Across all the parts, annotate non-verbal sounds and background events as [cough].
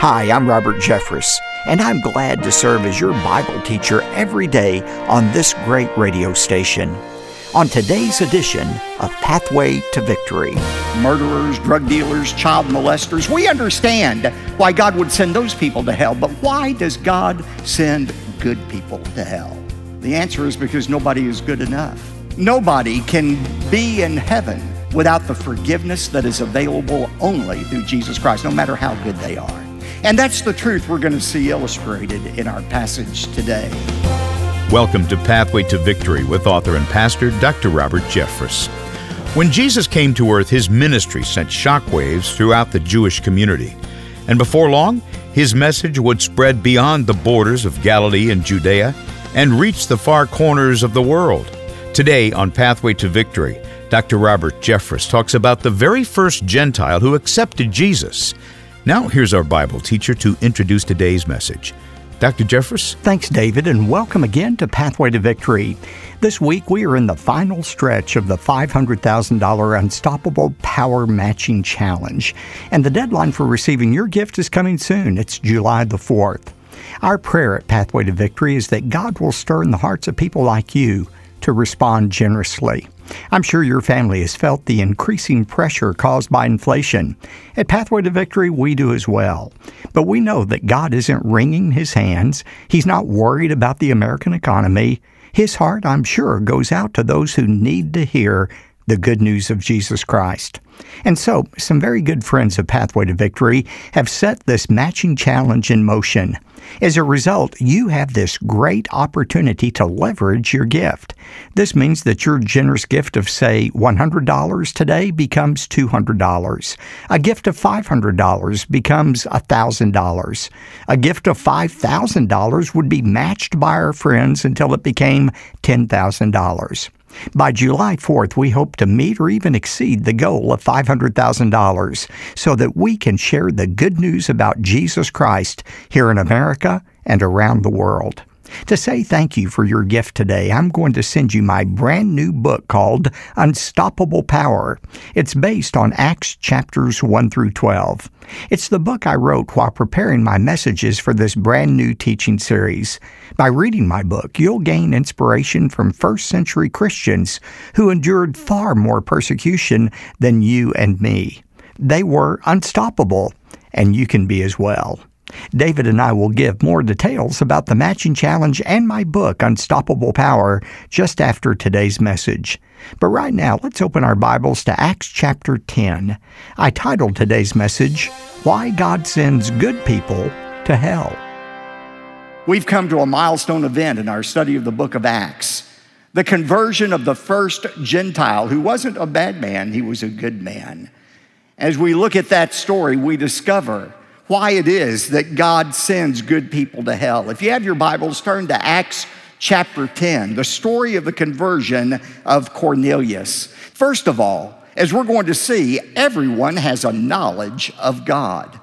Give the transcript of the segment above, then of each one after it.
Hi, I'm Robert Jeffress, and I'm glad to serve as your Bible teacher every day on this great radio station. On today's edition of Pathway to Victory, murderers, drug dealers, child molesters, we understand why God would send those people to hell, but why does God send good people to hell? The answer is because nobody is good enough. Nobody can be in heaven without the forgiveness that is available only through Jesus Christ, no matter how good they are. And that's the truth we're going to see illustrated in our passage today. Welcome to Pathway to Victory with author and pastor Dr. Robert Jeffress. When Jesus came to earth, his ministry sent shockwaves throughout the Jewish community. And before long, his message would spread beyond the borders of Galilee and Judea and reach the far corners of the world. Today on Pathway to Victory, Dr. Robert Jeffress talks about the very first Gentile who accepted Jesus now, here's our Bible teacher to introduce today's message. Dr. Jeffress? Thanks, David, and welcome again to Pathway to Victory. This week, we are in the final stretch of the $500,000 Unstoppable Power Matching Challenge, and the deadline for receiving your gift is coming soon. It's July the 4th. Our prayer at Pathway to Victory is that God will stir in the hearts of people like you to respond generously. I'm sure your family has felt the increasing pressure caused by inflation. At Pathway to Victory, we do as well. But we know that God isn't wringing his hands. He's not worried about the American economy. His heart, I'm sure, goes out to those who need to hear the good news of Jesus Christ. And so, some very good friends of Pathway to Victory have set this matching challenge in motion. As a result, you have this great opportunity to leverage your gift. This means that your generous gift of, say, $100 today becomes $200. A gift of $500 becomes $1,000. A gift of $5,000 would be matched by our friends until it became $10,000. By July 4th, we hope to meet or even exceed the goal of $500,000 so that we can share the good news about Jesus Christ here in America and around the world. To say thank you for your gift today, I'm going to send you my brand new book called Unstoppable Power. It's based on Acts chapters 1 through 12. It's the book I wrote while preparing my messages for this brand new teaching series. By reading my book, you'll gain inspiration from first century Christians who endured far more persecution than you and me. They were unstoppable, and you can be as well. David and I will give more details about the matching challenge and my book, Unstoppable Power, just after today's message. But right now, let's open our Bibles to Acts chapter 10. I titled today's message, Why God Sends Good People to Hell. We've come to a milestone event in our study of the book of Acts the conversion of the first Gentile who wasn't a bad man, he was a good man. As we look at that story, we discover why it is that God sends good people to hell. If you have your Bibles, turn to Acts chapter 10, the story of the conversion of Cornelius. First of all, as we're going to see, everyone has a knowledge of God.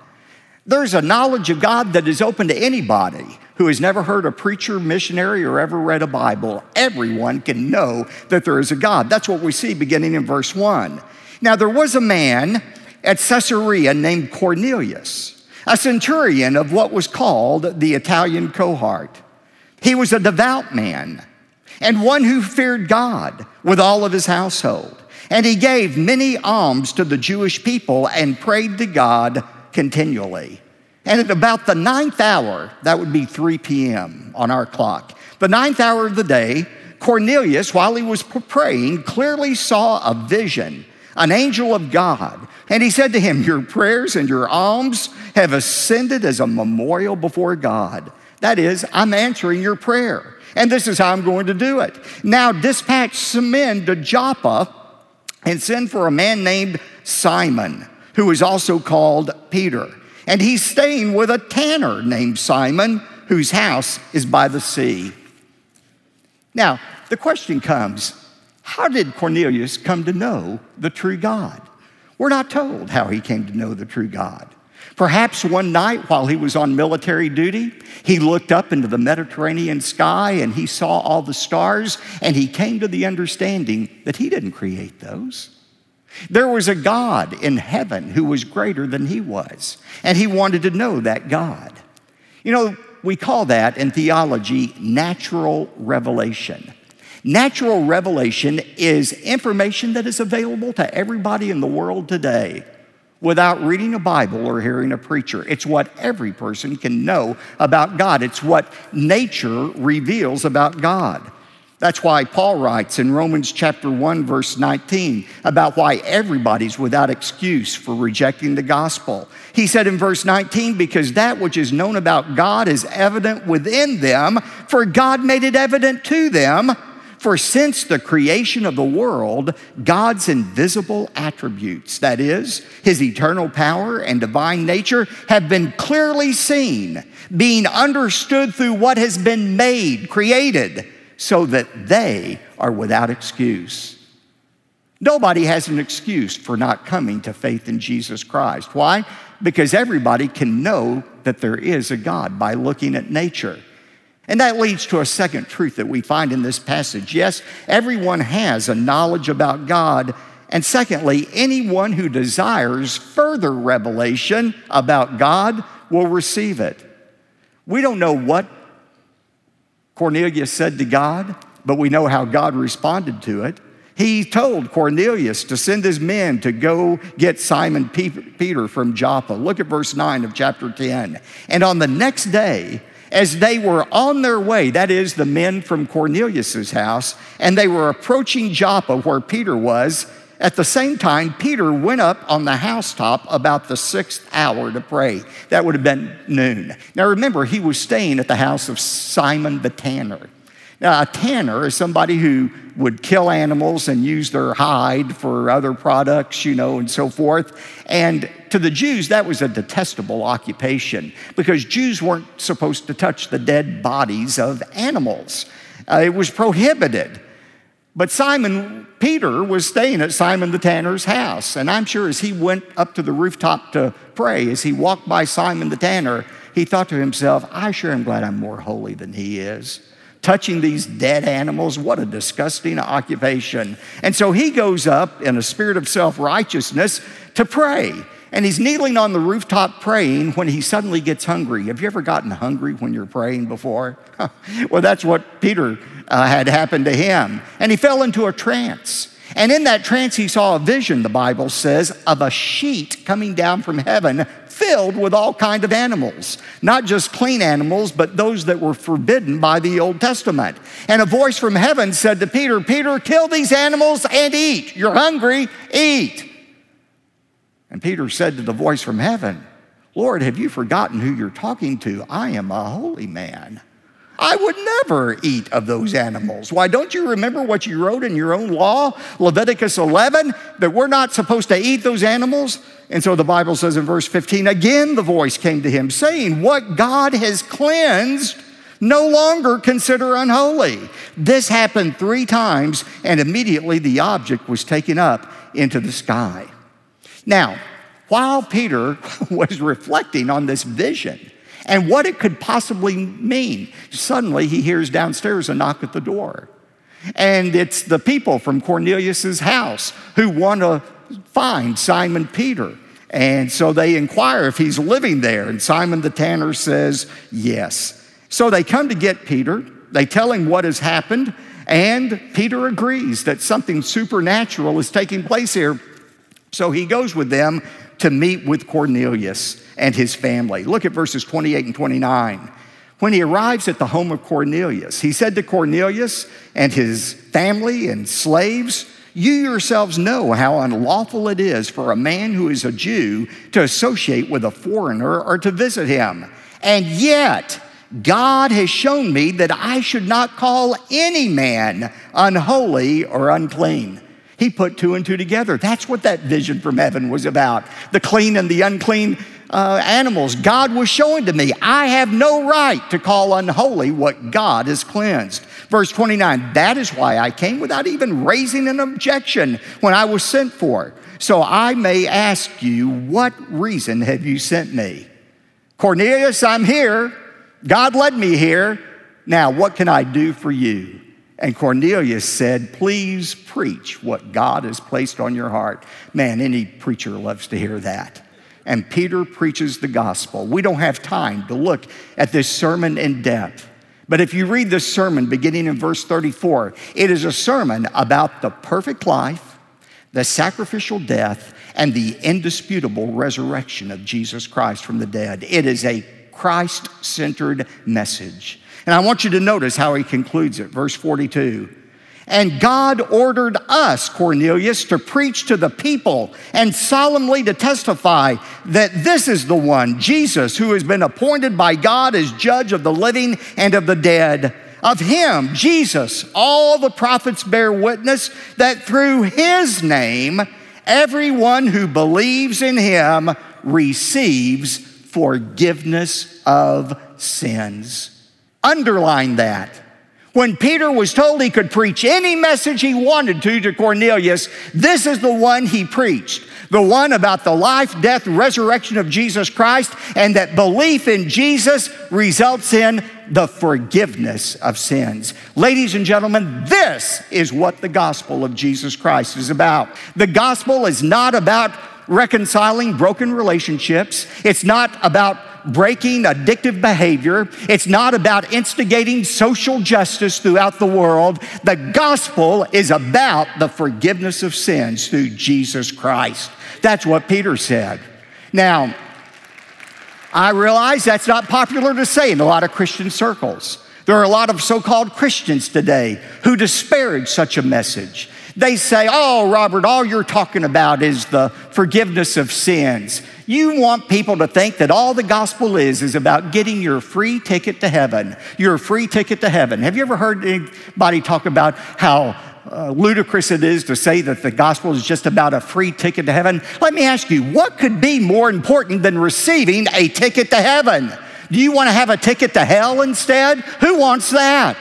There's a knowledge of God that is open to anybody who has never heard a preacher, missionary, or ever read a Bible. Everyone can know that there is a God. That's what we see beginning in verse 1. Now, there was a man at Caesarea named Cornelius a centurion of what was called the Italian cohort. He was a devout man and one who feared God with all of his household. And he gave many alms to the Jewish people and prayed to God continually. And at about the ninth hour, that would be 3 p.m. on our clock, the ninth hour of the day, Cornelius, while he was praying, clearly saw a vision, an angel of God and he said to him, Your prayers and your alms have ascended as a memorial before God. That is, I'm answering your prayer. And this is how I'm going to do it. Now dispatch some men to Joppa and send for a man named Simon, who is also called Peter. And he's staying with a tanner named Simon, whose house is by the sea. Now, the question comes how did Cornelius come to know the true God? We're not told how he came to know the true God. Perhaps one night while he was on military duty, he looked up into the Mediterranean sky and he saw all the stars and he came to the understanding that he didn't create those. There was a God in heaven who was greater than he was, and he wanted to know that God. You know, we call that in theology natural revelation. Natural revelation is information that is available to everybody in the world today without reading a Bible or hearing a preacher. It's what every person can know about God, it's what nature reveals about God. That's why Paul writes in Romans chapter 1 verse 19 about why everybody's without excuse for rejecting the gospel. He said in verse 19 because that which is known about God is evident within them for God made it evident to them for since the creation of the world, God's invisible attributes, that is, his eternal power and divine nature, have been clearly seen, being understood through what has been made, created, so that they are without excuse. Nobody has an excuse for not coming to faith in Jesus Christ. Why? Because everybody can know that there is a God by looking at nature. And that leads to a second truth that we find in this passage. Yes, everyone has a knowledge about God. And secondly, anyone who desires further revelation about God will receive it. We don't know what Cornelius said to God, but we know how God responded to it. He told Cornelius to send his men to go get Simon Peter from Joppa. Look at verse 9 of chapter 10. And on the next day, as they were on their way, that is, the men from Cornelius's house, and they were approaching Joppa where Peter was, at the same time, Peter went up on the housetop about the sixth hour to pray. That would have been noon. Now remember, he was staying at the house of Simon the tanner. Now, a tanner is somebody who would kill animals and use their hide for other products, you know, and so forth. And to the Jews, that was a detestable occupation because Jews weren't supposed to touch the dead bodies of animals. Uh, it was prohibited. But Simon Peter was staying at Simon the tanner's house. And I'm sure as he went up to the rooftop to pray, as he walked by Simon the tanner, he thought to himself, I sure am glad I'm more holy than he is touching these dead animals. What a disgusting occupation. And so he goes up in a spirit of self righteousness to pray. And he's kneeling on the rooftop praying when he suddenly gets hungry. Have you ever gotten hungry when you're praying before? [laughs] well, that's what Peter uh, had happened to him. And he fell into a trance. And in that trance, he saw a vision, the Bible says, of a sheet coming down from heaven filled with all kind of animals not just clean animals but those that were forbidden by the old testament. And a voice from heaven said to peter peter kill these animals and eat. You're hungry eat. And peter said to the voice from heaven lord have you forgotten who you're talking to? I am a holy man I would never eat of those animals. Why, don't you remember what you wrote in your own law, Leviticus 11, that we're not supposed to eat those animals? And so the Bible says in verse 15, again the voice came to him, saying, What God has cleansed, no longer consider unholy. This happened three times, and immediately the object was taken up into the sky. Now, while Peter [laughs] was reflecting on this vision, and what it could possibly mean. Suddenly, he hears downstairs a knock at the door. And it's the people from Cornelius's house who want to find Simon Peter. And so they inquire if he's living there. And Simon the tanner says, yes. So they come to get Peter. They tell him what has happened. And Peter agrees that something supernatural is taking place here. So he goes with them to meet with Cornelius and his family. Look at verses 28 and 29. When he arrives at the home of Cornelius, he said to Cornelius and his family and slaves, You yourselves know how unlawful it is for a man who is a Jew to associate with a foreigner or to visit him. And yet, God has shown me that I should not call any man unholy or unclean. He put two and two together. That's what that vision from heaven was about the clean and the unclean uh, animals. God was showing to me, I have no right to call unholy what God has cleansed. Verse 29 That is why I came without even raising an objection when I was sent for. So I may ask you, what reason have you sent me? Cornelius, I'm here. God led me here. Now, what can I do for you? And Cornelius said, Please preach what God has placed on your heart. Man, any preacher loves to hear that. And Peter preaches the gospel. We don't have time to look at this sermon in depth. But if you read this sermon beginning in verse 34, it is a sermon about the perfect life, the sacrificial death, and the indisputable resurrection of Jesus Christ from the dead. It is a Christ centered message. And I want you to notice how he concludes it. Verse 42. And God ordered us, Cornelius, to preach to the people and solemnly to testify that this is the one, Jesus, who has been appointed by God as judge of the living and of the dead. Of him, Jesus, all the prophets bear witness that through his name, everyone who believes in him receives forgiveness of sins. Underline that. When Peter was told he could preach any message he wanted to to Cornelius, this is the one he preached. The one about the life, death, resurrection of Jesus Christ, and that belief in Jesus results in the forgiveness of sins. Ladies and gentlemen, this is what the gospel of Jesus Christ is about. The gospel is not about reconciling broken relationships. It's not about breaking addictive behavior. It's not about instigating social justice throughout the world. The gospel is about the forgiveness of sins through Jesus Christ. That's what Peter said. Now, I realize that's not popular to say in a lot of Christian circles. There are a lot of so called Christians today who disparage such a message. They say, Oh, Robert, all you're talking about is the forgiveness of sins. You want people to think that all the gospel is is about getting your free ticket to heaven. Your free ticket to heaven. Have you ever heard anybody talk about how uh, ludicrous it is to say that the gospel is just about a free ticket to heaven? Let me ask you, what could be more important than receiving a ticket to heaven? Do you want to have a ticket to hell instead? Who wants that?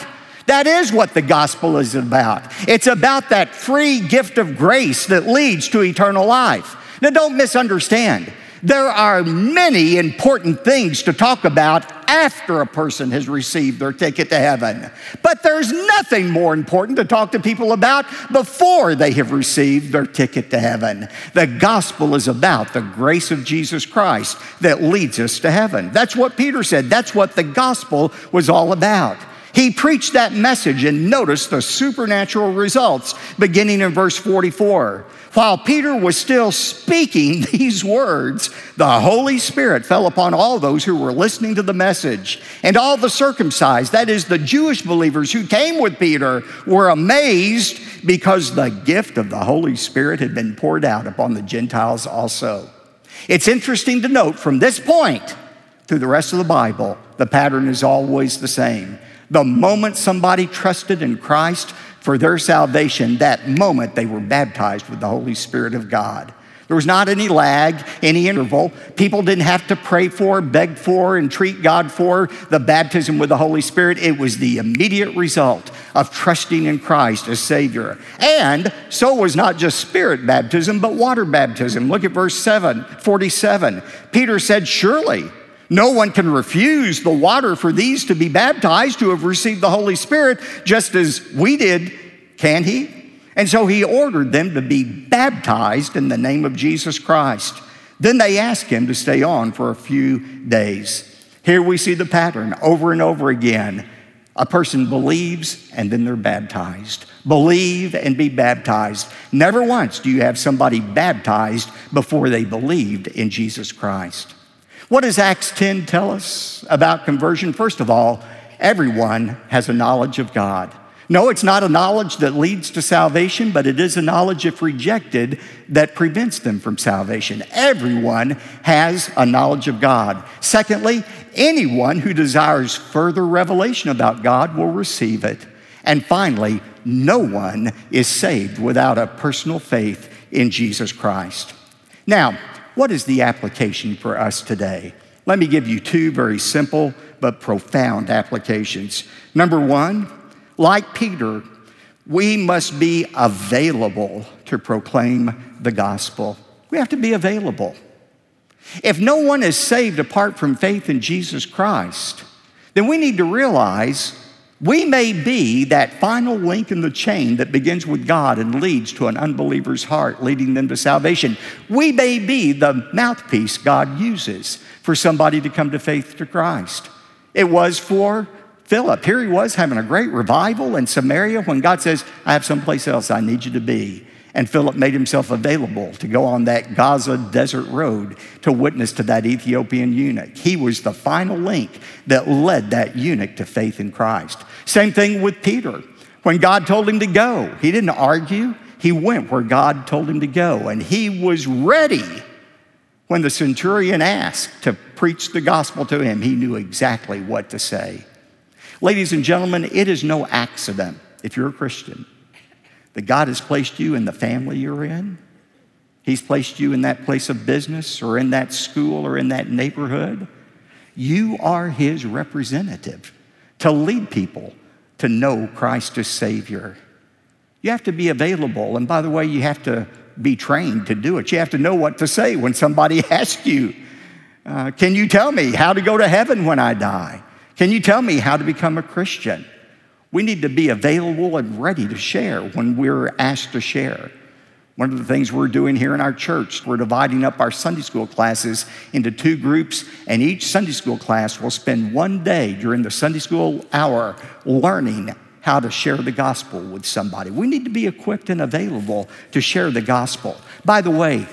That is what the gospel is about. It's about that free gift of grace that leads to eternal life. Now, don't misunderstand. There are many important things to talk about after a person has received their ticket to heaven. But there's nothing more important to talk to people about before they have received their ticket to heaven. The gospel is about the grace of Jesus Christ that leads us to heaven. That's what Peter said. That's what the gospel was all about. He preached that message and noticed the supernatural results beginning in verse 44. While Peter was still speaking [laughs] these words, the Holy Spirit fell upon all those who were listening to the message. And all the circumcised, that is, the Jewish believers who came with Peter, were amazed because the gift of the Holy Spirit had been poured out upon the Gentiles also. It's interesting to note from this point through the rest of the Bible, the pattern is always the same. The moment somebody trusted in Christ for their salvation, that moment they were baptized with the Holy Spirit of God. There was not any lag, any interval. People didn't have to pray for, beg for, entreat God for the baptism with the Holy Spirit. It was the immediate result of trusting in Christ as Savior. And so was not just spirit baptism, but water baptism. Look at verse 7, 47. Peter said, Surely no one can refuse the water for these to be baptized to have received the Holy Spirit, just as we did, can he? And so he ordered them to be baptized in the name of Jesus Christ. Then they asked him to stay on for a few days. Here we see the pattern over and over again. A person believes and then they're baptized. Believe and be baptized. Never once do you have somebody baptized before they believed in Jesus Christ. What does Acts 10 tell us about conversion? First of all, everyone has a knowledge of God. No, it's not a knowledge that leads to salvation, but it is a knowledge, if rejected, that prevents them from salvation. Everyone has a knowledge of God. Secondly, anyone who desires further revelation about God will receive it. And finally, no one is saved without a personal faith in Jesus Christ. Now, what is the application for us today? Let me give you two very simple but profound applications. Number one, like Peter, we must be available to proclaim the gospel. We have to be available. If no one is saved apart from faith in Jesus Christ, then we need to realize We may be that final link in the chain that begins with God and leads to an unbeliever's heart, leading them to salvation. We may be the mouthpiece God uses for somebody to come to faith to Christ. It was for Philip. Here he was having a great revival in Samaria when God says, I have someplace else I need you to be. And Philip made himself available to go on that Gaza desert road to witness to that Ethiopian eunuch. He was the final link that led that eunuch to faith in Christ. Same thing with Peter. When God told him to go, he didn't argue. He went where God told him to go, and he was ready. When the centurion asked to preach the gospel to him, he knew exactly what to say. Ladies and gentlemen, it is no accident, if you're a Christian, that God has placed you in the family you're in. He's placed you in that place of business or in that school or in that neighborhood. You are His representative to lead people to know Christ as Savior. You have to be available. And by the way, you have to be trained to do it. You have to know what to say when somebody [laughs] asks you, uh, Can you tell me how to go to heaven when I die? Can you tell me how to become a Christian? We need to be available and ready to share when we're asked to share. One of the things we're doing here in our church, we're dividing up our Sunday school classes into two groups, and each Sunday school class will spend one day during the Sunday school hour learning how to share the gospel with somebody. We need to be equipped and available to share the gospel. By the way,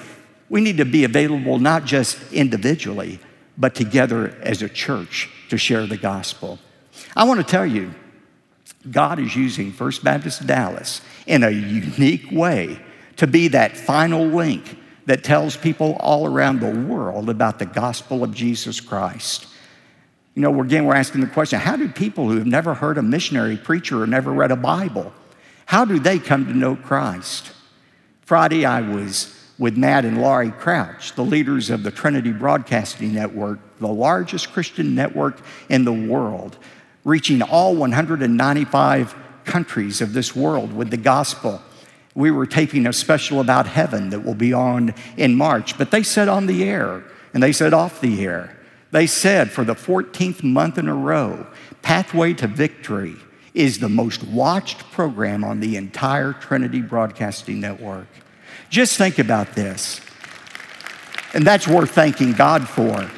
we need to be available not just individually, but together as a church to share the gospel. I want to tell you, God is using First Baptist Dallas in a unique way to be that final link that tells people all around the world about the gospel of Jesus Christ. You know, again, we're asking the question how do people who have never heard a missionary preacher or never read a Bible, how do they come to know Christ? Friday, I was with Matt and Laurie Crouch, the leaders of the Trinity Broadcasting Network, the largest Christian network in the world, reaching all 195 countries of this world with the gospel. We were taping a special about heaven that will be on in March, but they said on the air and they said off the air. They said for the 14th month in a row, Pathway to Victory is the most watched program on the entire Trinity Broadcasting Network. Just think about this. And that's worth thanking God for.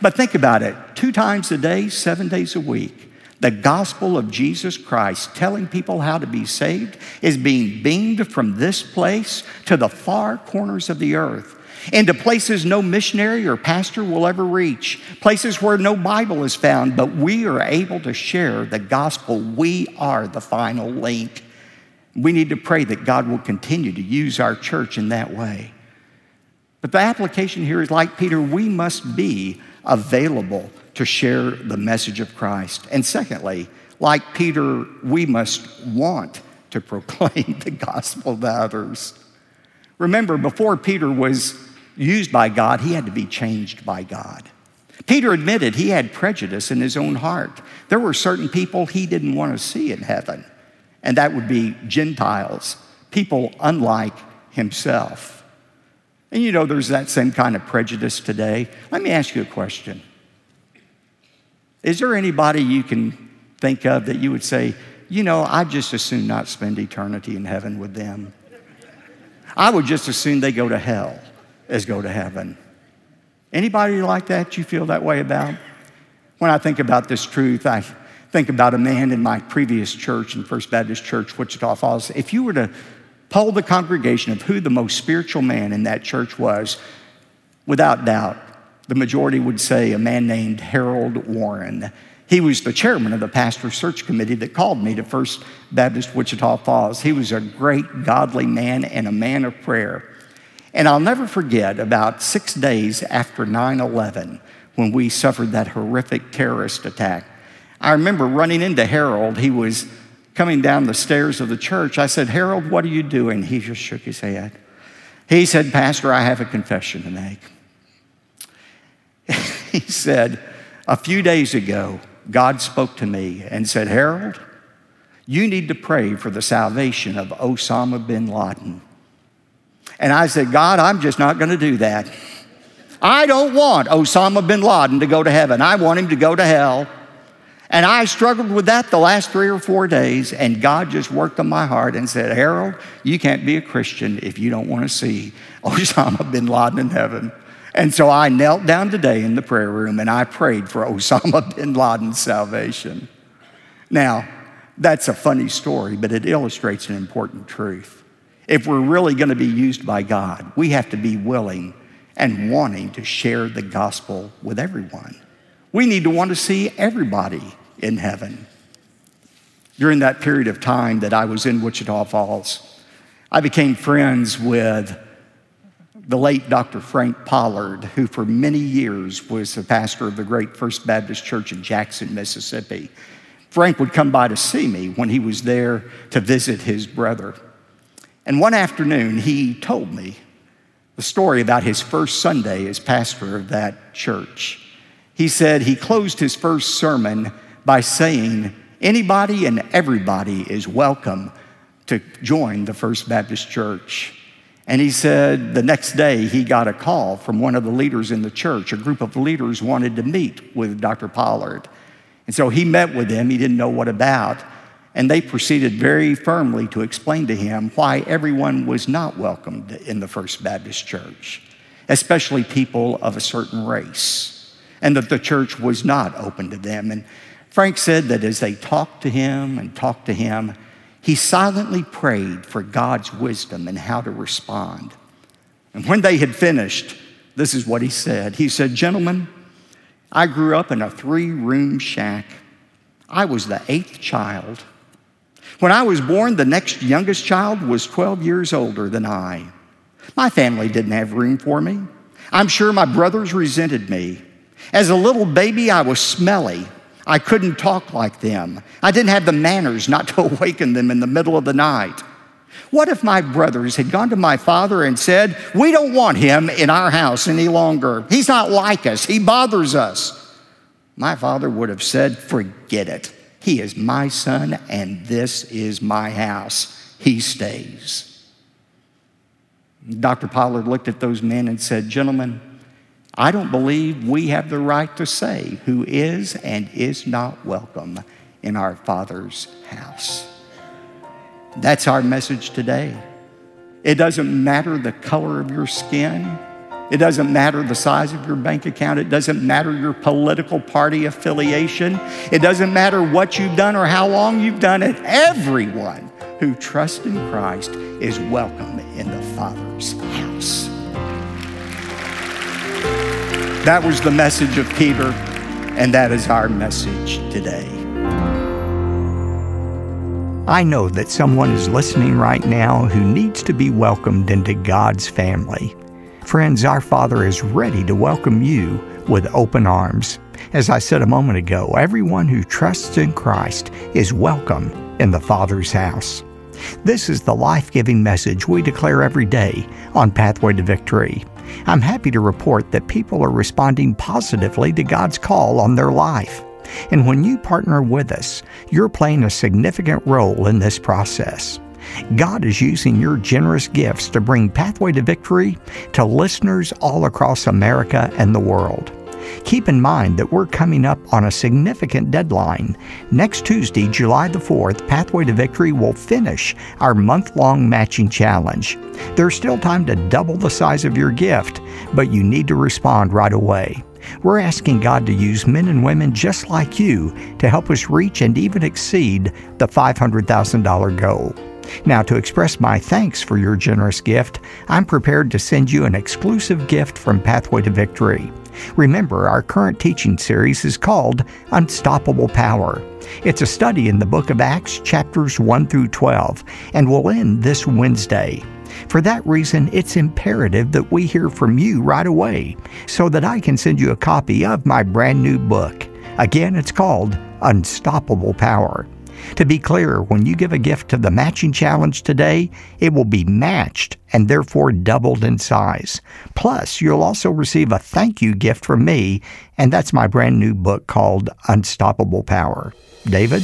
But think about it two times a day, seven days a week, the gospel of Jesus Christ, telling people how to be saved, is being beamed from this place to the far corners of the earth, into places no missionary or pastor will ever reach, places where no Bible is found, but we are able to share the gospel. We are the final link. We need to pray that God will continue to use our church in that way. But the application here is like Peter, we must be available to share the message of Christ. And secondly, like Peter, we must want to proclaim [laughs] the gospel to others. Remember, before Peter was used by God, he had to be changed by God. Peter admitted he had prejudice in his own heart. There were certain people he didn't want to see in heaven, and that would be Gentiles, people unlike himself. And you know, there's that same kind of prejudice today. Let me ask you a question Is there anybody you can think of that you would say, you know, I'd just as soon not spend eternity in heaven with them? I would just as soon they go to hell as go to heaven. Anybody like that you feel that way about? When I think about this truth, I think about a man in my previous church, in First Baptist Church, Wichita Falls. If you were to poll the congregation of who the most spiritual man in that church was, without doubt, the majority would say a man named Harold Warren. He was the chairman of the pastor search committee that called me to First Baptist Wichita Falls. He was a great, godly man and a man of prayer. And I'll never forget about six days after 9 11, when we suffered that horrific terrorist attack. I remember running into Harold. He was coming down the stairs of the church, I said, Harold, what are you doing? He just shook his head. He said, Pastor, I have a confession to make. [laughs] he said, A few days ago, God spoke to me and said, Harold, you need to pray for the salvation of Osama bin Laden. And I said, God, I'm just not going to do that. I don't want Osama bin Laden to go to heaven. I want him to go to hell. And I struggled with that the last three or four days, and God just worked on my heart and said, Harold, you can't be a Christian if you don't want to see [laughs] Osama bin Laden in heaven. And so I knelt down today in the prayer room and I prayed for Osama [laughs] bin Laden's salvation. Now, that's a funny story, but it illustrates an important truth. If we're really going to be used by God, we have to be willing and wanting to share the gospel with everyone. We need to want to see everybody in heaven. During that period of time that I was in Wichita Falls, I became friends with the late Dr. Frank Pollard, who for many years was the pastor of the great First Baptist Church in Jackson, Mississippi. Frank would come by to see me when he was there to visit his brother. And one afternoon, he told me the story about his first Sunday as pastor of that church. He said he closed his first sermon by saying, Anybody and everybody is welcome to join the First Baptist Church. And he said the next day he got a call from one of the leaders in the church. A group of leaders wanted to meet with Dr. Pollard. And so he met with them. He didn't know what about. And they proceeded very firmly to explain to him why everyone was not welcomed in the First Baptist Church, especially people of a certain race, and that the church was not open to them. And Frank said that as they talked to him and talked to him, he silently prayed for God's wisdom and how to respond. And when they had finished, this is what he said. He said, Gentlemen, I grew up in a three room shack. I was the eighth child. When I was born, the next youngest child was 12 years older than I. My family didn't have room for me. I'm sure my brothers resented me. As a little baby, I was smelly. I couldn't talk like them. I didn't have the manners not to [laughs] awaken them in the middle of the night. What if my brothers had gone to my father and said, We don't want him in our house any longer. He's not like us, he bothers us. My father would have said, Forget it. He is my son, and this is my house. He stays. Dr. Pollard looked at those men and said, Gentlemen, I don't believe we have the right to say who is and is not welcome in our Father's house. That's our message today. It doesn't matter the color of your skin. It doesn't matter the size of your bank account. It doesn't matter your political party affiliation. It doesn't matter what you've done or how long you've done it. Everyone who trusts in Christ is welcome in the Father's house. That was the message of Peter, and that is our message today. I know that someone is listening right now who needs to be welcomed into God's family. Friends, our Father is ready to welcome you with open arms. As I said a moment ago, everyone who trusts in Christ is welcome in the Father's house. This is the life giving message we declare every day on Pathway to Victory. I'm happy to report that people are responding positively to God's call on their life. And when you partner with us, you're playing a significant role in this process. God is using your generous gifts to bring Pathway to Victory to listeners all across America and the world. Keep in mind that we're coming up on a significant deadline. Next Tuesday, July the 4th, Pathway to Victory will finish our month long matching challenge. There's still time to double the size of your gift, but you need to respond right away. We're asking God to use men and women just like you to help us reach and even exceed the $500,000 goal. Now, to express my thanks for your generous gift, I'm prepared to send you an exclusive gift from Pathway to Victory. Remember, our current teaching series is called Unstoppable Power. It's a study in the book of Acts, chapters 1 through 12, and will end this Wednesday. For that reason, it's imperative that we hear from you right away so that I can send you a copy of my brand new book. Again, it's called Unstoppable Power. To be clear, when you give a gift to the matching challenge today, it will be matched and therefore doubled in size. Plus, you'll also receive a thank you gift from me, and that's my brand new book called Unstoppable Power. David?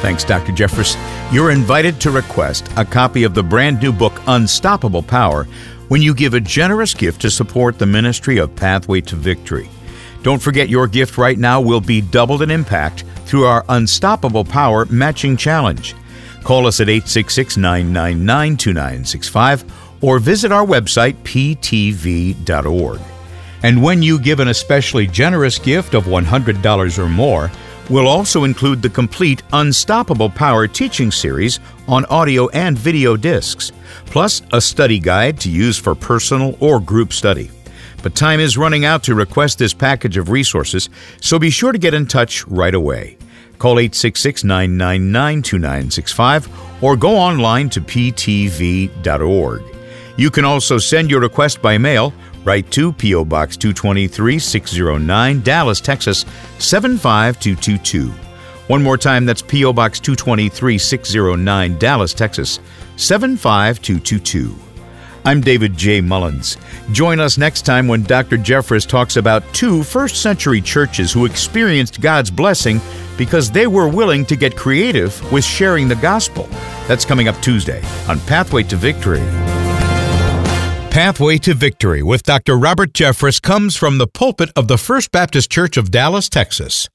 Thanks, Dr. Jeffress. You're invited to request a copy of the brand new book Unstoppable Power when you give a generous gift to support the ministry of Pathway to Victory. Don't forget your gift right now will be doubled in impact through our Unstoppable Power Matching Challenge. Call us at 866 999 2965 or visit our website ptv.org. And when you give an especially generous gift of $100 or more, we'll also include the complete Unstoppable Power teaching series on audio and video discs, plus a study guide to use for personal or group study. But time is running out to request this package of resources, so be sure to get in touch right away. Call 866 999 2965 or go online to ptv.org. You can also send your request by mail right to P.O. Box 223 609, Dallas, Texas 75222. One more time, that's P.O. Box 223 609, Dallas, Texas 75222. I'm David J. Mullins. Join us next time when Dr. Jeffress talks about two first century churches who experienced God's blessing because they were willing to get creative with sharing the gospel. That's coming up Tuesday on Pathway to Victory. Pathway to Victory with Dr. Robert Jeffress comes from the pulpit of the First Baptist Church of Dallas, Texas.